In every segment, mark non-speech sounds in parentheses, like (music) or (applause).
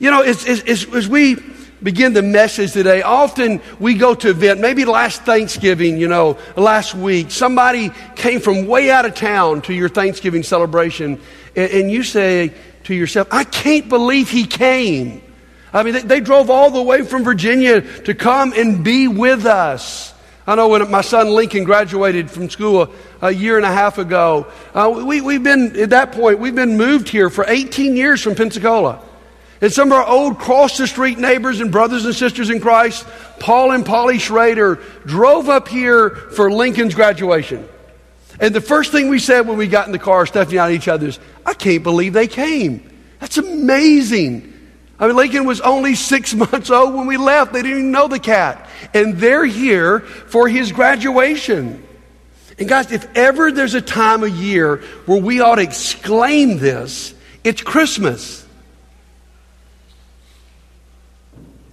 You know, as, as, as, we begin the message today, often we go to event, maybe last Thanksgiving, you know, last week, somebody came from way out of town to your Thanksgiving celebration, and, and you say to yourself, I can't believe he came. I mean, they, they, drove all the way from Virginia to come and be with us. I know when my son Lincoln graduated from school a, year and a half ago, uh, we, we've been, at that point, we've been moved here for 18 years from Pensacola. And some of our old cross the street neighbors and brothers and sisters in Christ, Paul and Polly Schrader, drove up here for Lincoln's graduation. And the first thing we said when we got in the car, Stephanie and each other, is, I can't believe they came. That's amazing. I mean, Lincoln was only six (laughs) months old when we left. They didn't even know the cat. And they're here for his graduation. And guys, if ever there's a time of year where we ought to exclaim this, it's Christmas.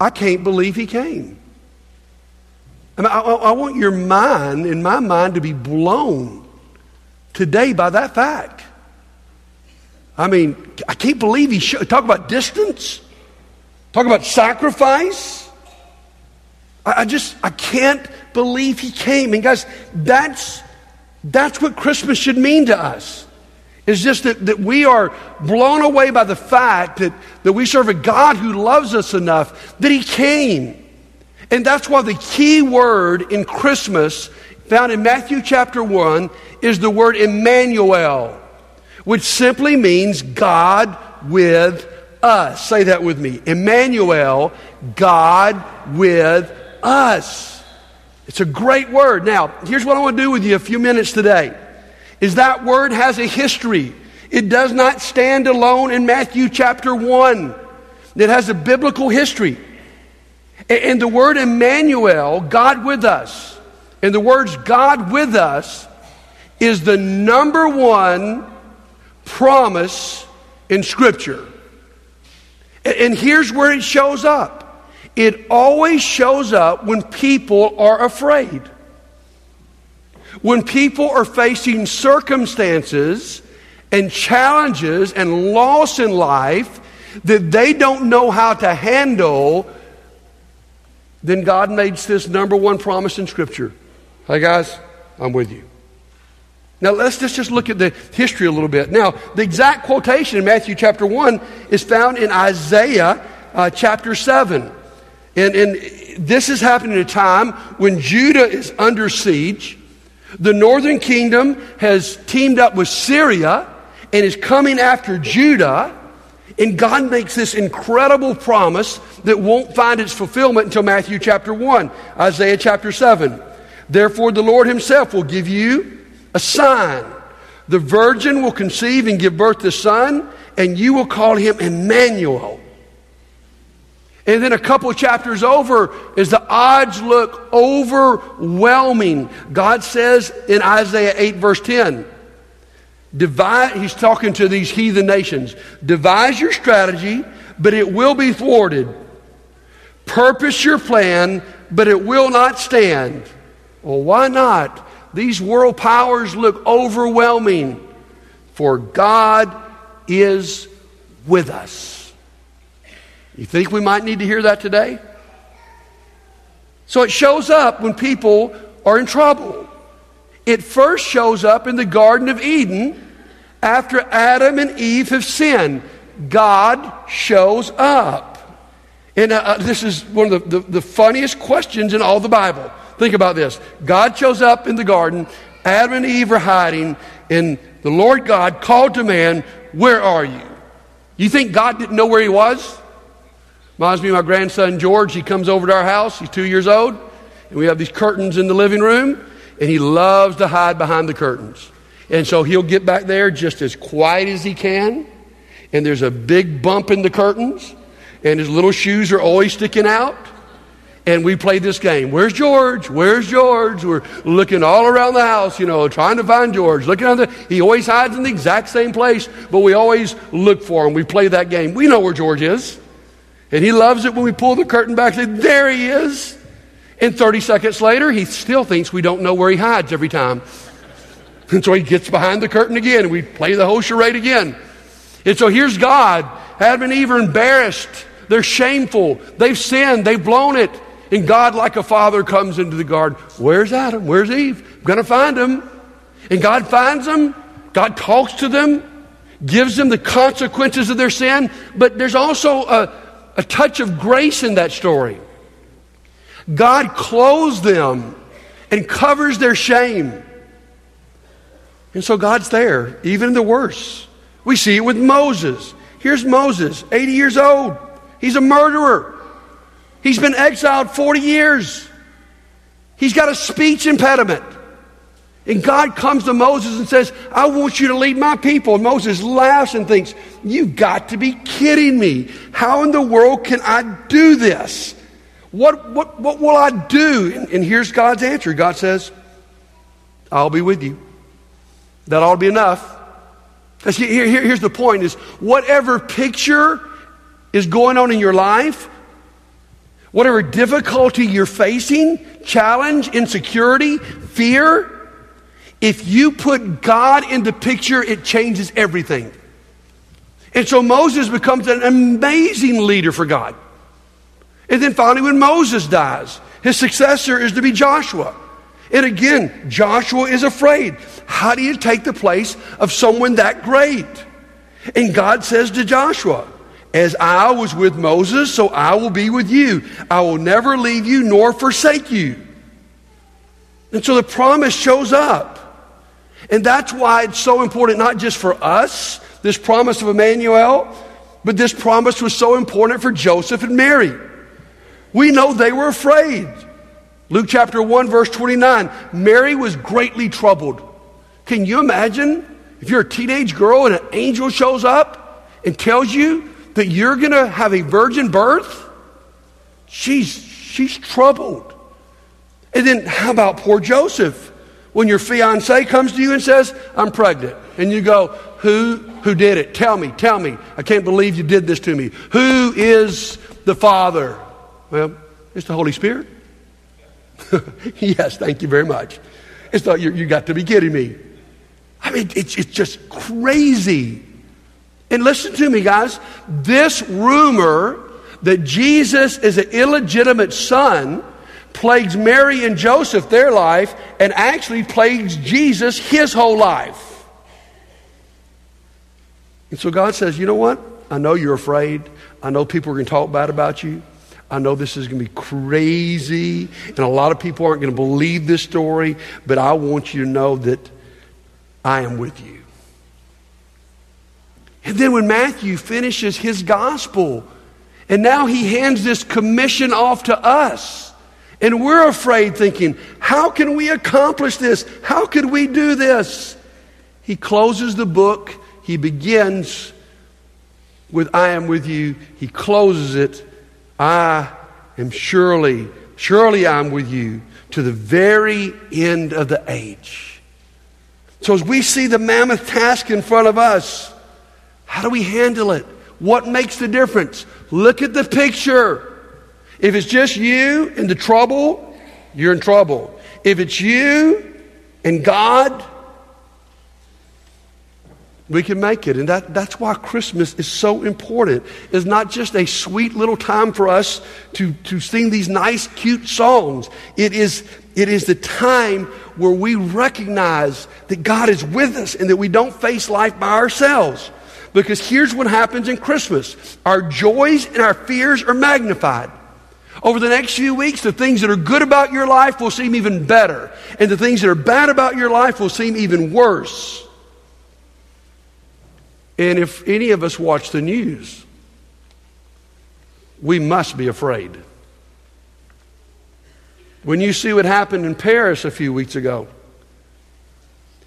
I can't believe he came. I, mean, I, I want your mind, in my mind, to be blown today by that fact. I mean, I can't believe he showed. Talk about distance. Talk about sacrifice. I, I, just, I can't believe he came. And guys, that's, that's what Christmas should mean to us. It's just that, that we are blown away by the fact that, that we serve a God who loves us enough that He came. And that's why the key word in Christmas, found in Matthew chapter 1, is the word Emmanuel, which simply means God with us. Say that with me. Emmanuel, God with us. It's a great word. Now, here's what I want to do with you a few minutes today is that word has a history. It does not stand alone in Matthew chapter 1. It has a biblical history. And the word Emmanuel, God with us, and the words God with us is the number one promise in Scripture. And here's where it shows up it always shows up when people are afraid. When people are facing circumstances and challenges and loss in life that they don't know how to handle, then God makes this number one promise in Scripture. Hey, guys, I'm with you. Now, let's just, just look at the history a little bit. Now, the exact quotation in Matthew chapter 1 is found in Isaiah uh, chapter 7. And, and this is happening at a time when Judah is under siege. The northern kingdom has teamed up with Syria and is coming after Judah. And God makes this incredible promise that won't find its fulfillment until Matthew chapter 1, Isaiah chapter 7. Therefore, the Lord Himself will give you a sign. The virgin will conceive and give birth to a son, and you will call him Emmanuel. And then a couple chapters over, as the odds look overwhelming, God says in Isaiah 8, verse 10, Divide, he's talking to these heathen nations. Devise your strategy, but it will be thwarted. Purpose your plan, but it will not stand. Well, why not? These world powers look overwhelming, for God is with us. You think we might need to hear that today? So it shows up when people are in trouble. It first shows up in the Garden of Eden after Adam and Eve have sinned. God shows up. And uh, uh this is one of the, the, the funniest questions in all the Bible. Think about this God shows up in the garden, Adam and Eve are hiding, and the Lord God called to man, Where are you? You think God didn't know where he was? Reminds me of my grandson George. He comes over to our house. He's two years old. And we have these curtains in the living room. And he loves to hide behind the curtains. And so he'll get back there just as quiet as he can. And there's a big bump in the curtains. And his little shoes are always sticking out. And we play this game. Where's George? Where's George? We're looking all around the house, you know, trying to find George. Looking on the, he always hides in the exact same place, but we always look for him. We play that game. We know where George is. And he loves it when we pull the curtain back and say, There he is. And 30 seconds later, he still thinks we don't know where he hides every time. (laughs) And so he gets behind the curtain again, and we play the whole charade again. And so here's God. Adam and Eve are embarrassed. they're shameful, they've sinned, they've blown it. And God, like a father, comes into the garden. Where's Adam? Where's Eve? I'm going to find them. And God finds them. God talks to them, gives them the consequences of their sin. But there's also a, a touch of grace in that story. God clothes them and covers their shame. And so God's there, even in the worst. We see it with Moses. Here's Moses, 80 years old. He's a murderer. He's been exiled 40 years. He's got a speech impediment. And God comes to Moses and says, I want you to lead my people. And Moses laughs and thinks, You've got to be kidding me. How in the world can I do this? What, what, what will I do? And, and here's God's answer God says, I'll be with you. That ought to be enough. Here, here, here's the point is whatever picture is going on in your life, whatever difficulty you're facing, challenge, insecurity, fear, if you put God in the picture, it changes everything. And so Moses becomes an amazing leader for God. And then finally, when Moses dies, his successor is to be Joshua. And again, Joshua is afraid. How do you take the place of someone that great? And God says to Joshua, As I was with Moses, so I will be with you. I will never leave you nor forsake you. And so the promise shows up. And that's why it's so important, not just for us, this promise of Emmanuel, but this promise was so important for Joseph and Mary. We know they were afraid. Luke chapter 1, verse 29 Mary was greatly troubled. Can you imagine if you're a teenage girl and an angel shows up and tells you that you're going to have a virgin birth? She's, she's troubled. And then how about poor Joseph? When your fiance comes to you and says, I'm pregnant, and you go, Who, who did it? Tell me, tell me. I can't believe you did this to me. Who is the father? Well, it's the Holy Spirit. (laughs) yes, thank you very much. It's not, you, you got to be kidding me. I mean, it's, it's just crazy. And listen to me, guys. This rumor that Jesus is an illegitimate son plagues Mary and Joseph, their life, and actually plagues Jesus, his whole life. And so God says, you know what? I know you're afraid. I know people are going to talk bad about you. I know this is going to be crazy, and a lot of people aren't going to believe this story, but I want you to know that I am with you. And then when Matthew finishes his gospel, and now he hands this commission off to us, and we're afraid, thinking, how can we accomplish this? How could we do this? He closes the book, he begins with, I am with you, he closes it I am surely, surely I'm with you to the very end of the age. So as we see the mammoth task in front of us, how do we handle it? What makes the difference? Look at the picture. If it's just you and the trouble, you're in trouble. If it's you and God, we can make it. And that, that's why Christmas is so important. It's not just a sweet little time for us to, to sing these nice, cute songs. It is, it is the time where we recognize that God is with us and that we don't face life by ourselves. Because here's what happens in Christmas our joys and our fears are magnified. Over the next few weeks, the things that are good about your life will seem even better, and the things that are bad about your life will seem even worse. And if any of us watch the news, we must be afraid. When you see what happened in Paris a few weeks ago,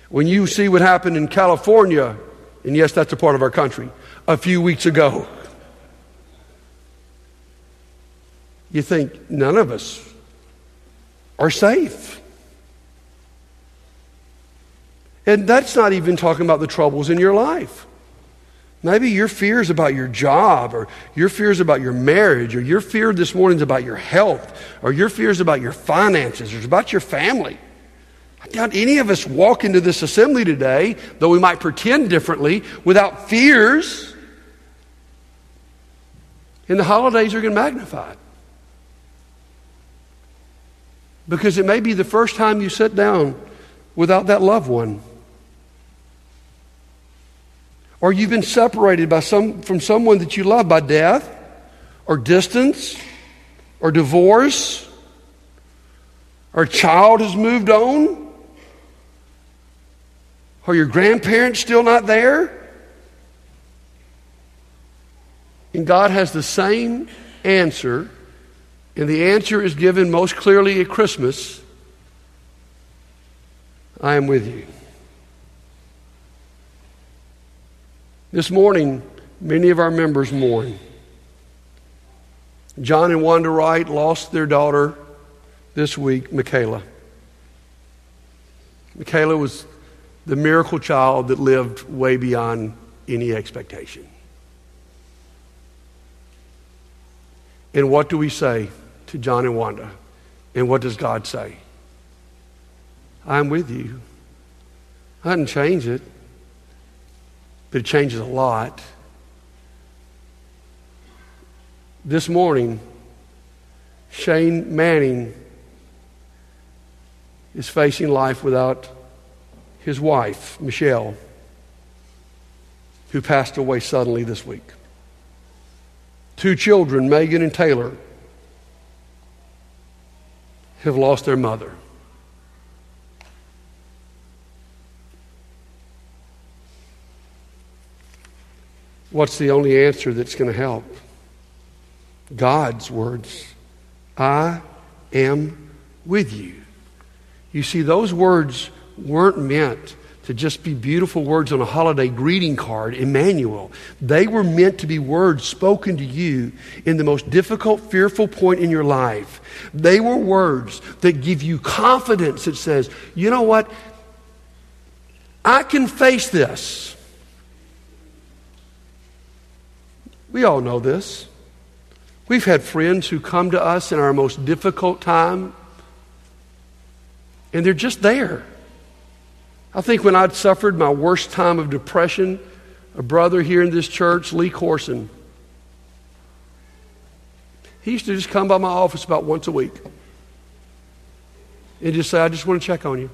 when you see what happened in California, and yes, that's a part of our country, a few weeks ago, you think none of us are safe. And that's not even talking about the troubles in your life. Maybe your fears about your job, or your fears about your marriage, or your fear this morning is about your health, or your fears about your finances, or about your family. I doubt any of us walk into this assembly today, though we might pretend differently, without fears. And the holidays are going to magnify it. Because it may be the first time you sit down without that loved one. Or you've been separated by some, from someone that you love by death, or distance, or divorce, or a child has moved on, or your grandparents still not there. And God has the same answer, and the answer is given most clearly at Christmas I am with you. This morning, many of our members mourn. John and Wanda Wright lost their daughter this week, Michaela. Michaela was the miracle child that lived way beyond any expectation. And what do we say to John and Wanda? And what does God say? I'm with you. I didn't change it, but it changes a lot. This morning, Shane Manning is facing life without his wife, Michelle, who passed away suddenly this week. Two children, Megan and Taylor, have lost their mother. What's the only answer that's going to help? God's words I am with you. You see, those words weren't meant to just be beautiful words on a holiday greeting card, Emmanuel. They were meant to be words spoken to you in the most difficult, fearful point in your life. They were words that give you confidence that says, you know what? I can face this. We all know this. We've had friends who come to us in our most difficult time, and they're just there. I think when I'd suffered my worst time of depression, a brother here in this church, Lee Corson, he used to just come by my office about once a week and just say, I just want to check on you.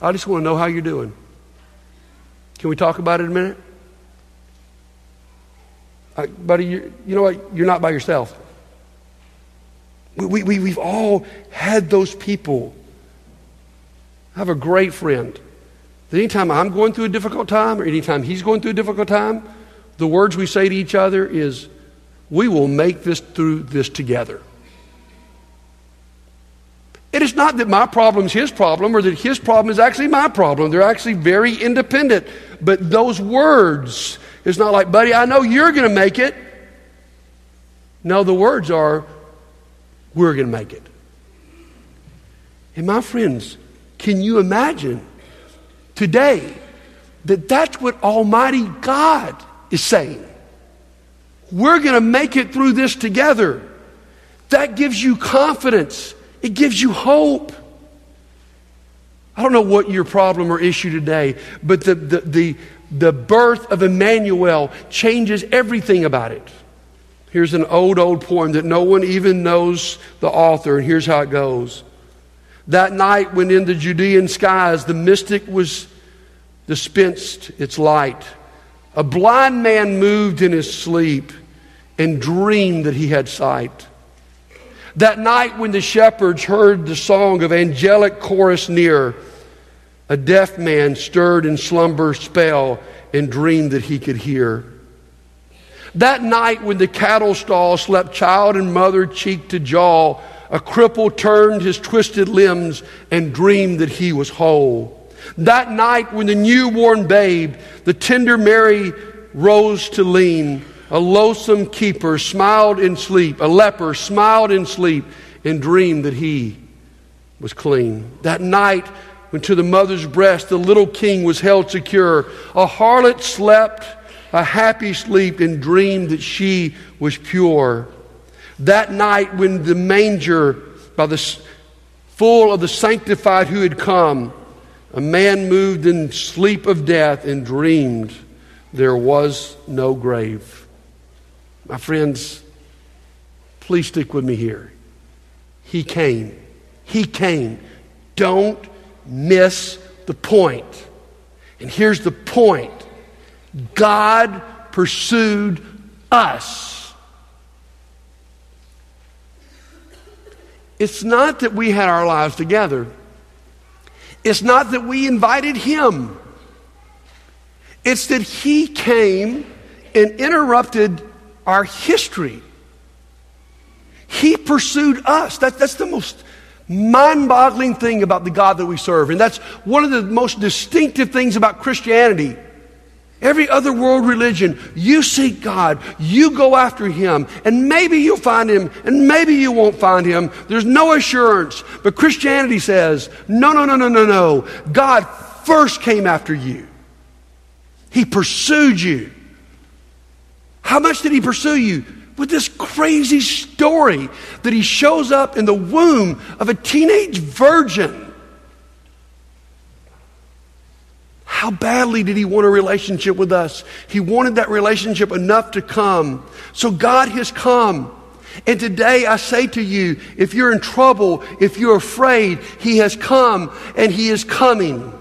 I just want to know how you're doing. Can we talk about it a minute? I, buddy, you, you know what? You're not by yourself. We, we, we've all had those people I have a great friend. Anytime I'm going through a difficult time or anytime he's going through a difficult time, the words we say to each other is, We will make this through this together. It is not that my problem is his problem or that his problem is actually my problem. They're actually very independent. But those words, it's not like, buddy, I know you're going to make it. No, the words are, we're going to make it. And my friends, can you imagine today that that's what Almighty God is saying? We're going to make it through this together. That gives you confidence, it gives you hope. I don't know what your problem or issue today, but the, the, the, the birth of Emmanuel changes everything about it. Here's an old, old poem that no one even knows the author, and here's how it goes. That night, when in the Judean skies the mystic was dispensed its light, a blind man moved in his sleep and dreamed that he had sight. That night, when the shepherds heard the song of angelic chorus near, a deaf man stirred in slumber's spell and dreamed that he could hear. That night, when the cattle stall slept child and mother cheek to jaw, a cripple turned his twisted limbs and dreamed that he was whole. That night, when the newborn babe, the tender Mary, rose to lean, a loathsome keeper smiled in sleep, a leper smiled in sleep, and dreamed that he was clean. That night, when to the mother's breast the little king was held secure, a harlot slept a happy sleep and dreamed that she was pure. That night, when the manger, by the full of the sanctified who had come, a man moved in sleep of death and dreamed there was no grave. My friends, please stick with me here. He came. He came. Don't miss the point. And here's the point God pursued us. It's not that we had our lives together. It's not that we invited him. It's that he came and interrupted our history. He pursued us. That, that's the most mind boggling thing about the God that we serve. And that's one of the most distinctive things about Christianity. Every other world religion, you seek God, you go after Him, and maybe you'll find Him, and maybe you won't find Him. There's no assurance. But Christianity says, no, no, no, no, no, no. God first came after you, He pursued you. How much did He pursue you? With this crazy story that He shows up in the womb of a teenage virgin How badly did he want a relationship with us? He wanted that relationship enough to come. So God has come. And today I say to you, if you're in trouble, if you're afraid, he has come and he is coming.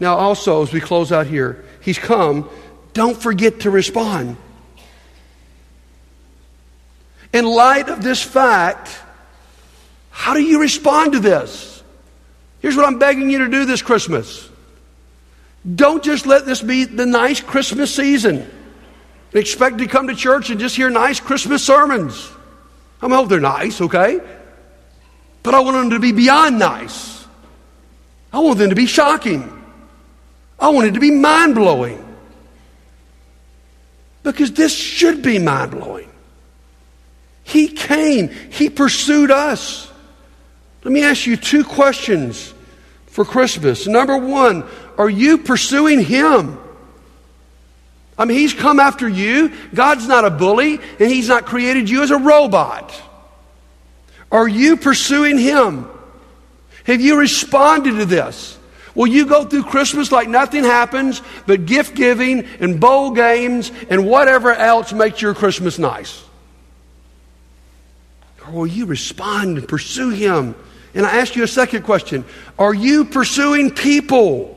Now, also, as we close out here, he's come. Don't forget to respond. In light of this fact, how do you respond to this? Here's what I'm begging you to do this Christmas. Don't just let this be the nice Christmas season. Expect to come to church and just hear nice Christmas sermons. I hope they're nice, okay? But I want them to be beyond nice. I want them to be shocking. I want it to be mind blowing. Because this should be mind blowing. He came, He pursued us. Let me ask you two questions for Christmas. Number one, are you pursuing Him? I mean, He's come after you. God's not a bully, and He's not created you as a robot. Are you pursuing Him? Have you responded to this? Will you go through Christmas like nothing happens but gift giving and bowl games and whatever else makes your Christmas nice? Or will you respond and pursue Him? And I ask you a second question Are you pursuing people?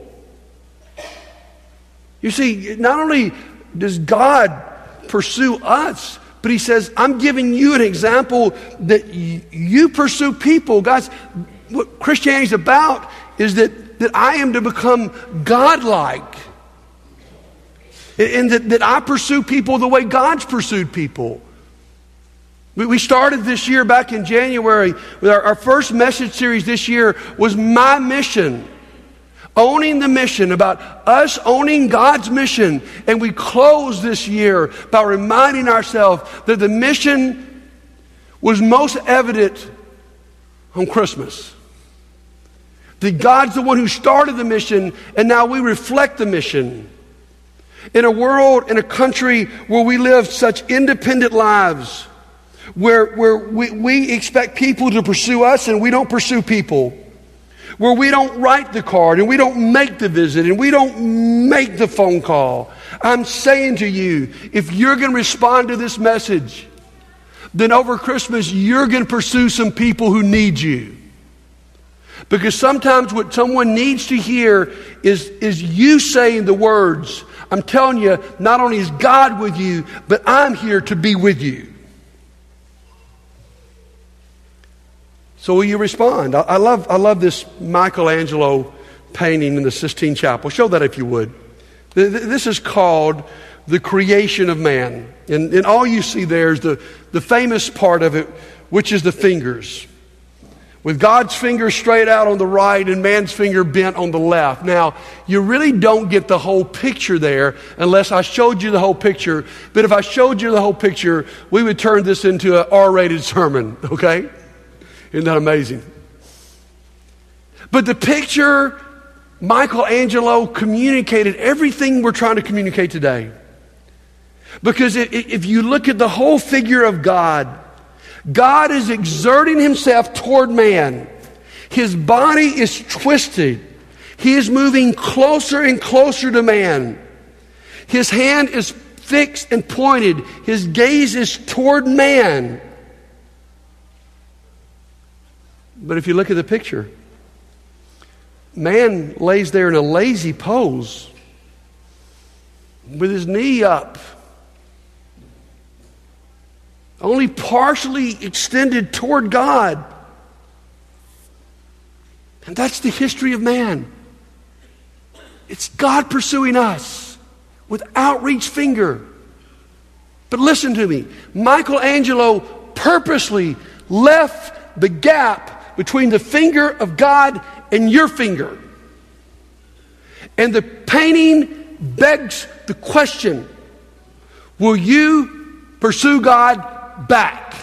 You see, not only does God pursue us, but He says, I'm giving you an example that you pursue people. Guys, what Christianity is about is that, that I am to become godlike. And that, that I pursue people the way God's pursued people. We started this year back in January with our, our, first message series this year was My Mission. Owning the mission, about us owning God's mission. And we closed this year by reminding ourselves that the mission was most evident on Christmas. That God's the one who started the mission, and now we reflect the mission. In a world, in a country where we live such independent lives, where, where we, we expect people to pursue us and we don't pursue people, where we don't write the card and we don't make the visit and we don't make the phone call. I'm saying to you, if you're going to respond to this message, then over Christmas, you're going to pursue some people who need you. Because sometimes what someone needs to hear is, is you saying the words, I'm telling you, not only is God with you, but I'm here to be with you. So will you respond? I, I, love, I love this Michelangelo painting in the Sistine Chapel. Show that if you would. This is called the creation of man. And, and all you see there is the, the famous part of it, which is the fingers. With God's finger straight out on the right and man's finger bent on the left. Now, you really don't get the whole picture there unless I showed you the whole picture. But if I showed you the whole picture, we would turn this into an R rated sermon, (laughs) okay? Isn't that amazing? But the picture Michelangelo communicated everything we're trying to communicate today. Because if you look at the whole figure of God, God is exerting himself toward man. His body is twisted. He is moving closer and closer to man. His hand is fixed and pointed. His gaze is toward man. But if you look at the picture, man lays there in a lazy pose with his knee up, only partially extended toward God. And that's the history of man. It's God pursuing us with outreached finger. But listen to me Michelangelo purposely left the gap between the finger of God and your finger. And the painting begs the question Will you pursue God back?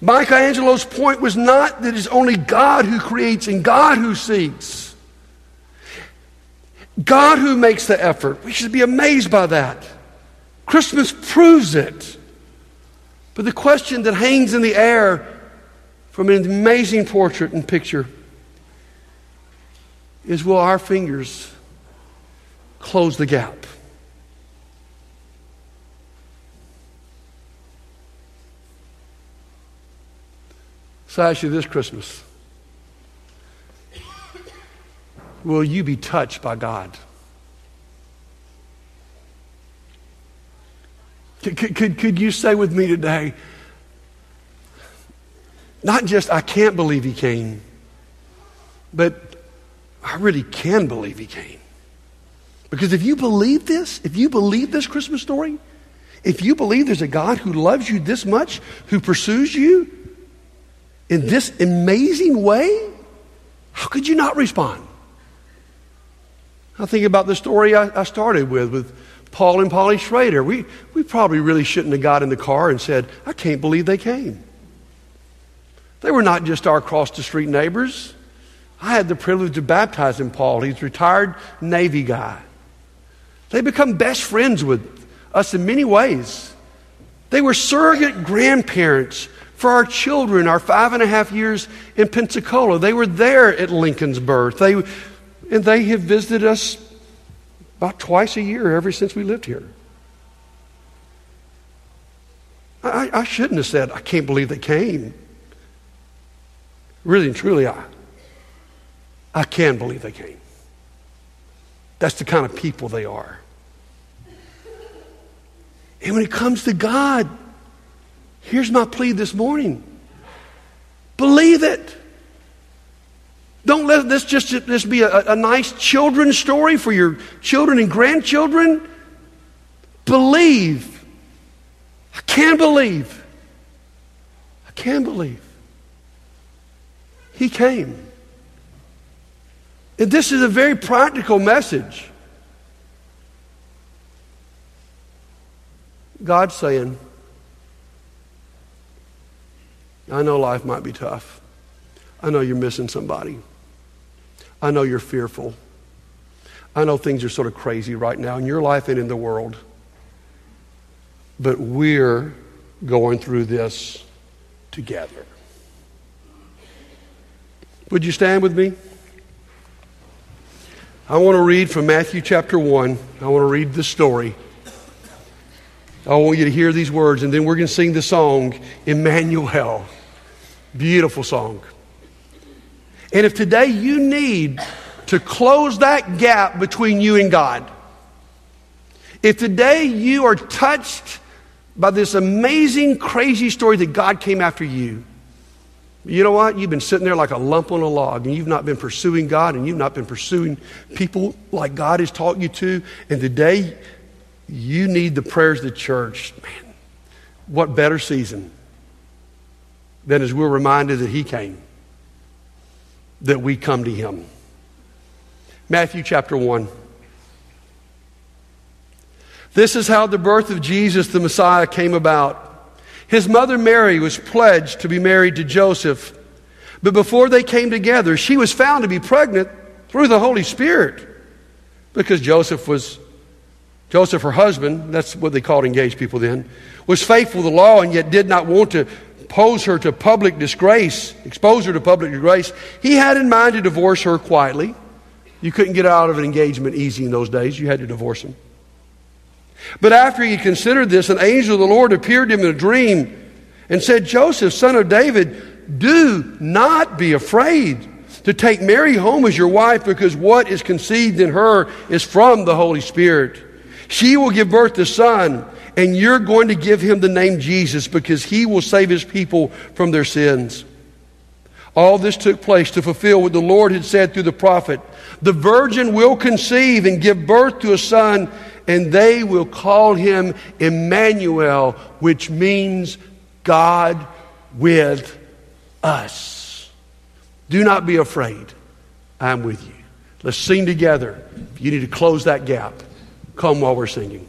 Michelangelo's point was not that it's only God who creates and God who seeks. God who makes the effort. We should be amazed by that. Christmas proves it. But the question that hangs in the air from an amazing portrait and picture is will our fingers close the gap? So I ask you this Christmas Will you be touched by God? Could, could, could you say with me today, not just I can't believe he came, but I really can believe he came. Because if you believe this, if you believe this Christmas story, if you believe there's a God who loves you this much, who pursues you, in this amazing way, how could you not respond? I think about the story I, I started with, with Paul and Polly Schrader. We, we probably really shouldn't have got in the car and said, I can't believe they came. They were not just our cross the street neighbors. I had the privilege of baptizing Paul. He's a retired Navy guy. They become best friends with us in many ways. They were surrogate grandparents for our children, our five and a half years in Pensacola. They were there at Lincoln's birth. They, and they have visited us about twice a year ever since we lived here. I, I shouldn't have said, I can't believe they came. Really and truly, I, I can believe they came. That's the kind of people they are. And when it comes to God, Here's my plea this morning believe it. Don't let this just this be a, a nice children's story for your children and grandchildren. Believe. I can believe. I can believe. He came. And this is a very practical message. God's saying, I know life might be tough. I know you're missing somebody. I know you're fearful. I know things are sort of crazy right now in your life and in the world. But we're going through this together. Would you stand with me? I want to read from Matthew chapter 1. I want to read the story. I want you to hear these words, and then we're going to sing the song, Emmanuel. Beautiful song. And if today you need to close that gap between you and God, if today you are touched by this amazing, crazy story that God came after you, you know what? You've been sitting there like a lump on a log, and you've not been pursuing God, and you've not been pursuing people like God has taught you to. And today you need the prayers of the church. Man, what better season than as we're reminded that He came, that we come to Him. Matthew chapter 1. This is how the birth of Jesus the Messiah came about. His mother Mary was pledged to be married to Joseph, but before they came together, she was found to be pregnant through the Holy Spirit because Joseph was Joseph, her husband, that's what they called engaged people then, was faithful to the law and yet did not want to pose her to public disgrace, expose her to public disgrace. He had in mind to divorce her quietly. You couldn't get out of an engagement easy in those days. You had to divorce him. But after he considered this, an angel of the Lord appeared to him in a dream and said, Joseph, son of David, do not be afraid to take Mary home as your wife because what is conceived in her is from the Holy Spirit. She will give birth to son, and you're going to give him the name Jesus because he will save his people from their sins. All this took place to fulfill what the Lord had said through the prophet. The virgin will conceive and give birth to a son, and they will call him Emmanuel, which means God with us. Do not be afraid. I'm with you. Let's sing together. You need to close that gap. Come while we're singing.